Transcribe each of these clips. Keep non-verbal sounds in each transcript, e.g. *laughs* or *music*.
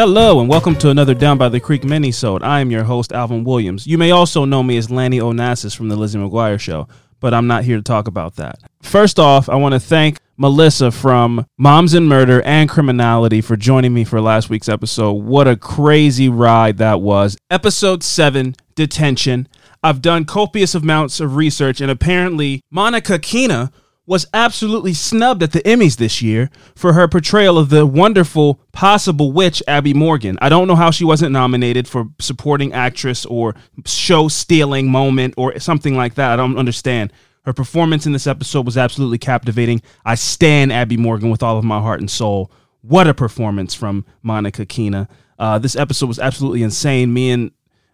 Hello and welcome to another Down by the Creek mini-sode. I am your host, Alvin Williams. You may also know me as Lanny Onassis from the Lizzie McGuire Show, but I'm not here to talk about that. First off, I want to thank Melissa from Moms and Murder and Criminality for joining me for last week's episode. What a crazy ride that was. Episode 7, Detention. I've done copious amounts of research, and apparently, Monica Keena was absolutely snubbed at the Emmys this year for her portrayal of the wonderful possible witch Abby Morgan. I don't know how she wasn't nominated for supporting actress or show stealing moment or something like that. I don't understand. Her performance in this episode was absolutely captivating. I stand Abby Morgan with all of my heart and soul. What a performance from Monica Keena. Uh, this episode was absolutely insane. Me and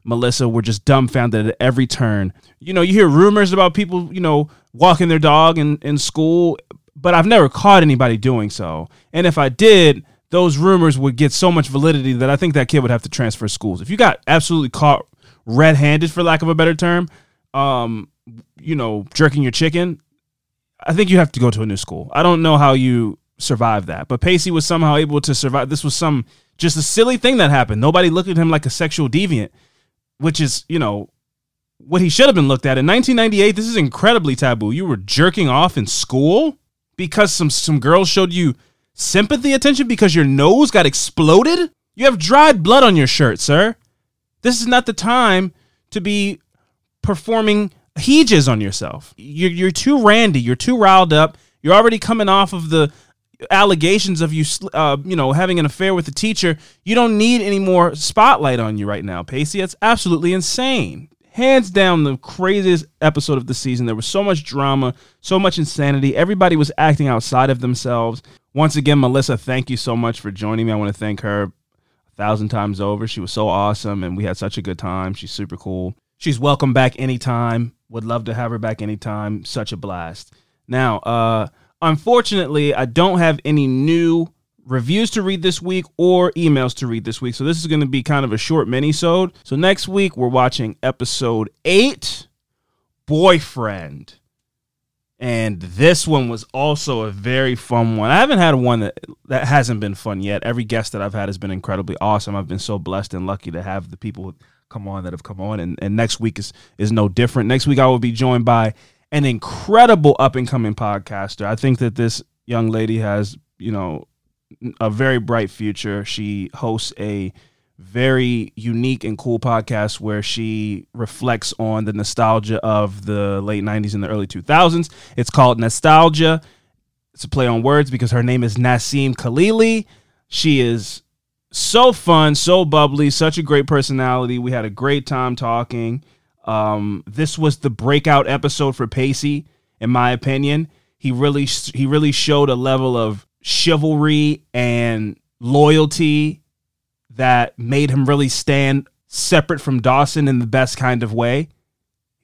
Melissa were just dumbfounded at every turn. You know, you hear rumors about people, you know, walking their dog in, in school, but I've never caught anybody doing so. And if I did, those rumors would get so much validity that I think that kid would have to transfer schools. If you got absolutely caught red handed, for lack of a better term, um, you know, jerking your chicken, I think you have to go to a new school. I don't know how you survive that, but Pacey was somehow able to survive. This was some just a silly thing that happened. Nobody looked at him like a sexual deviant, which is, you know, what he should have been looked at. In 1998, this is incredibly taboo. You were jerking off in school because some some girls showed you sympathy attention because your nose got exploded? You have dried blood on your shirt, sir. This is not the time to be performing heeges on yourself. You're, you're too randy. You're too riled up. You're already coming off of the allegations of you, uh, you know, having an affair with a teacher. You don't need any more spotlight on you right now, Pacey. That's absolutely insane hands down the craziest episode of the season. There was so much drama, so much insanity. Everybody was acting outside of themselves. Once again, Melissa, thank you so much for joining me. I want to thank her a thousand times over. She was so awesome and we had such a good time. She's super cool. She's welcome back anytime. Would love to have her back anytime. Such a blast. Now, uh, unfortunately, I don't have any new reviews to read this week or emails to read this week. So this is going to be kind of a short mini-sode. So next week we're watching episode 8, Boyfriend. And this one was also a very fun one. I haven't had one that that hasn't been fun yet. Every guest that I've had has been incredibly awesome. I've been so blessed and lucky to have the people come on that have come on and, and next week is is no different. Next week I will be joined by an incredible up and coming podcaster. I think that this young lady has, you know, a very bright future. She hosts a very unique and cool podcast where she reflects on the nostalgia of the late 90s and the early 2000s. It's called Nostalgia. It's a play on words because her name is Nasim Khalili. She is so fun, so bubbly, such a great personality. We had a great time talking. Um, this was the breakout episode for Pacey, in my opinion. He really he really showed a level of chivalry and loyalty that made him really stand separate from Dawson in the best kind of way.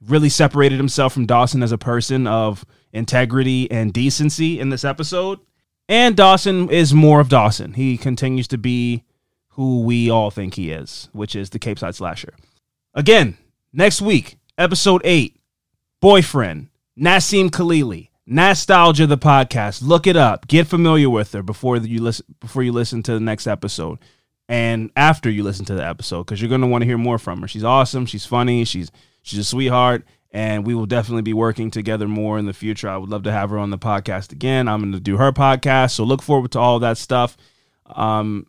Really separated himself from Dawson as a person of integrity and decency in this episode. And Dawson is more of Dawson. He continues to be who we all think he is, which is the Capeside Slasher. Again, next week, episode 8, Boyfriend, Nasim Khalili. Nostalgia the podcast. Look it up. Get familiar with her before you listen before you listen to the next episode and after you listen to the episode cuz you're going to want to hear more from her. She's awesome, she's funny, she's she's a sweetheart and we will definitely be working together more in the future. I would love to have her on the podcast again. I'm going to do her podcast, so look forward to all that stuff. Um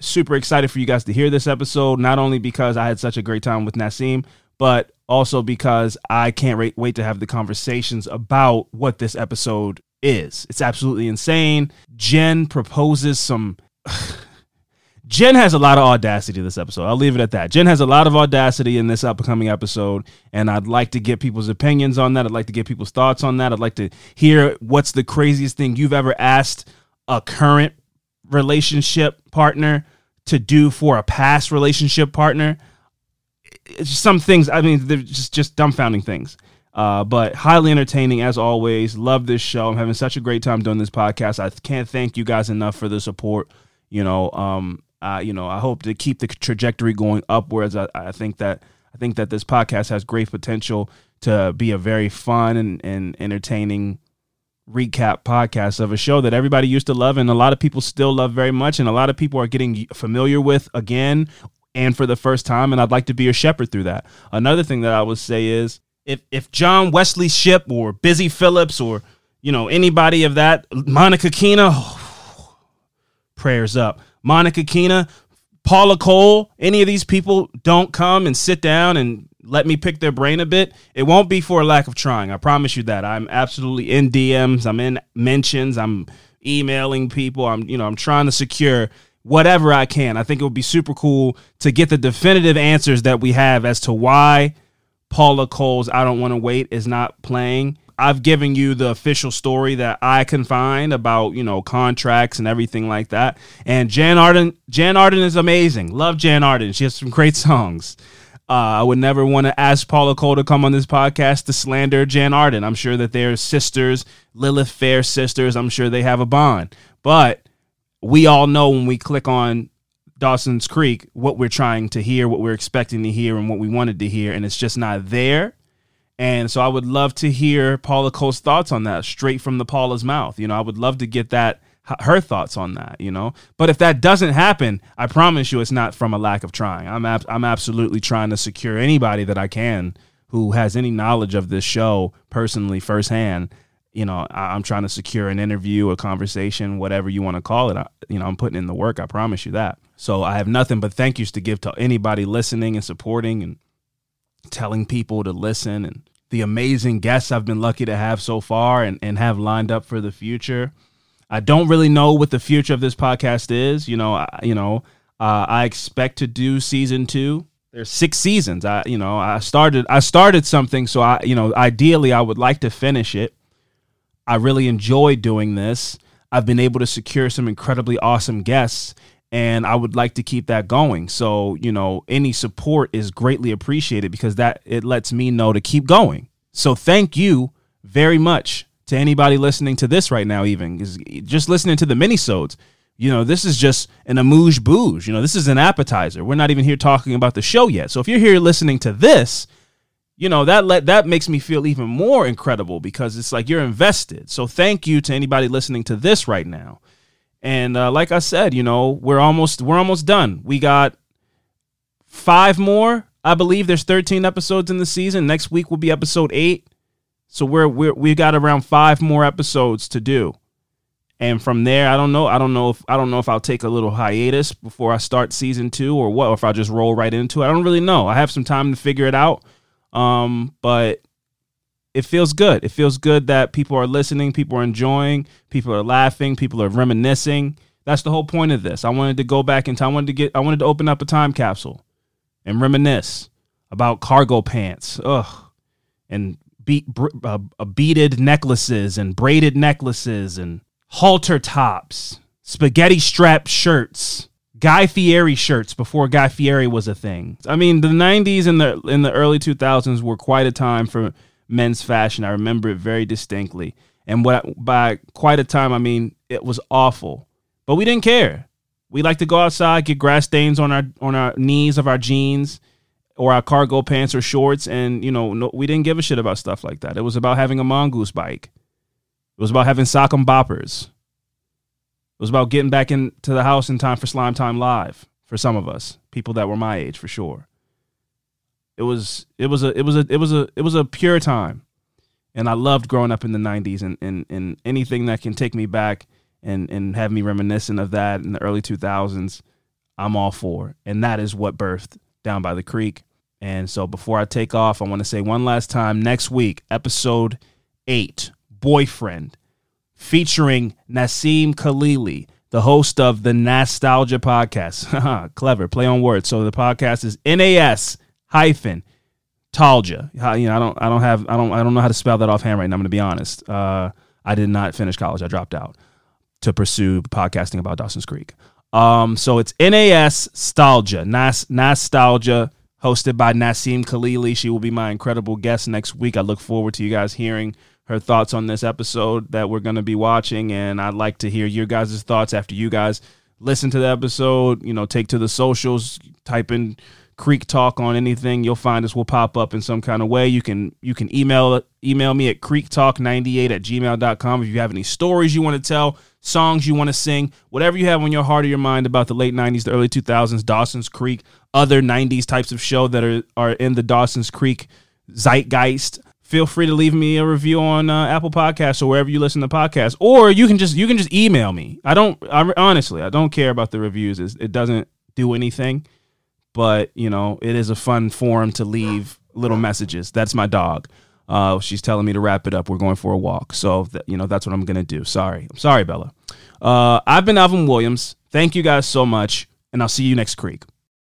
super excited for you guys to hear this episode not only because I had such a great time with Nasim, but also because I can't wait, to have the conversations about what this episode is. It's absolutely insane. Jen proposes some. *sighs* Jen has a lot of audacity this episode. I'll leave it at that. Jen has a lot of audacity in this upcoming episode, and I'd like to get people's opinions on that. I'd like to get people's thoughts on that. I'd like to hear what's the craziest thing you've ever asked a current relationship partner to do for a past relationship partner some things. I mean, they're just just dumbfounding things. Uh, but highly entertaining as always. Love this show. I'm having such a great time doing this podcast. I can't thank you guys enough for the support. You know, um, uh, you know, I hope to keep the trajectory going upwards. I, I think that I think that this podcast has great potential to be a very fun and, and entertaining recap podcast of a show that everybody used to love and a lot of people still love very much and a lot of people are getting familiar with again and for the first time and I'd like to be your shepherd through that. Another thing that I would say is if if John Wesley Shipp or Busy Phillips or you know anybody of that Monica Keena oh, *sighs* prayers up. Monica Keena, Paula Cole, any of these people don't come and sit down and let me pick their brain a bit, it won't be for a lack of trying. I promise you that. I'm absolutely in DMs, I'm in mentions, I'm emailing people, I'm you know, I'm trying to secure whatever I can. I think it would be super cool to get the definitive answers that we have as to why Paula Cole's I Don't Want to Wait is not playing. I've given you the official story that I can find about, you know, contracts and everything like that. And Jann Arden Jann Arden is amazing. Love Jann Arden. She has some great songs. Uh, I would never want to ask Paula Cole to come on this podcast to slander Jann Arden. I'm sure that they're sisters, Lilith Fair sisters. I'm sure they have a bond. But we all know when we click on Dawson's Creek what we're trying to hear, what we're expecting to hear, and what we wanted to hear, and it's just not there. And so I would love to hear Paula Cole's thoughts on that straight from the Paula's mouth. You know, I would love to get that her thoughts on that, you know. But if that doesn't happen, I promise you, it's not from a lack of trying. I'm ab- I'm absolutely trying to secure anybody that I can who has any knowledge of this show personally, firsthand. You know, I- am trying to secure an interview, a conversation, whatever you want to call it. I, you know, I'm putting in the work. I promise you that. So I have nothing but thank yous to give to anybody listening and supporting and telling people to listen and the amazing guests I've been lucky to have so far and, and have lined up for the future. I don't really know what the future of this podcast is. You know, I, you know, uh, I expect to do season two. There's six seasons. I, you know, I started, I started something, so I, you know, ideally, I would like to finish it. I really enjoy doing this. I've been able to secure some incredibly awesome guests, and I would like to keep that going. So, you know, any support is greatly appreciated because that it lets me know to keep going. So, thank you very much to anybody listening to this right now, even just listening to the minisodes. You know, this is just an amuse bouche. You know, this is an appetizer. We're not even here talking about the show yet. So if you're here listening to this, you know that let that makes me feel even more incredible because it's like you're invested. So thank you to anybody listening to this right now. And uh, like I said, you know, we're almost we're almost done. We got five more. I believe there's 13 episodes in the season. Next week will be episode eight. So we're we're we got around five more episodes to do, and from there, I don't know. I don't know if I don't know if I'll take a little hiatus before I start season two or what, or if I'll just roll right into it. I don't really know. I have some time to figure it out. Um, but it feels good. It feels good that people are listening, people are enjoying, people are laughing, people are reminiscing. That's the whole point of this. I wanted to go back in time. I wanted to get. I wanted to open up a time capsule and reminisce about cargo pants. Ugh, and beat, uh, uh, beaded necklaces and braided necklaces and halter tops, spaghetti strap shirts, Guy Fieri shirts before Guy Fieri was a thing. I mean, the 90s and the in the early 2000s were quite a time for men's fashion. I remember it very distinctly. And what by quite a time, I mean it was awful. But we didn't care. We like to go outside, get grass stains on our on our knees of our jeans, or our cargo pants or shorts. And, you know, no, we didn't give a shit about stuff like that. It was about having a mongoose bike. It was about having Sock'em Boppers. It was about getting back into the house in time for Slime Time Live for some of us, people that were my age for sure. It was it was a it was a it was a it was a pure time. And I loved growing up in the 90s and, and, and anything that can take me back and, and have me reminiscent of that in the early 2000s, I'm all for. And that is what birthed Down by the Creek. And so before I take off, I want to say one last time next week, episode eight, Boyfriend, featuring Nassim Khalili, the host of the Nostalgia podcast. *laughs* Clever, play on words. So the podcast is NAS hyphen Talja. You know, I don't, I don't have, I don't, I don't know how to spell that offhand right now. I'm going to be honest. Uh, I did not finish college. I dropped out to pursue podcasting about Dawson's Creek. Um, so it's NAS Nostalgia, Nas, Nostalgia hosted by Nassim Khalili. She will be my incredible guest next week. I look forward to you guys hearing her thoughts on this episode that we're going to be watching. And I'd like to hear your guys' thoughts after you guys listen to the episode. You know, take to the socials, type in Creek Talk on anything, you'll find us. We'll pop up in some kind of way. You can you can email email me at creektalk98 at gmail.com if you have any stories you want to tell, songs you want to sing, whatever you have on your heart or your mind about the late 90s, the early 2000s, Dawson's Creek, other 90s types of show that are, are in the Dawson's Creek zeitgeist. Feel free to leave me a review on uh, Apple Podcasts or wherever you listen to podcasts, or you can just you can just email me. I don't I, honestly I don't care about the reviews. It's, it doesn't do anything, but you know it is a fun forum to leave little messages. That's my dog. Uh, she's telling me to wrap it up. We're going for a walk, so th- you know that's what I'm gonna do. Sorry, I'm sorry, Bella. Uh, I've been Alvin Williams. Thank you guys so much, and I'll see you next creek.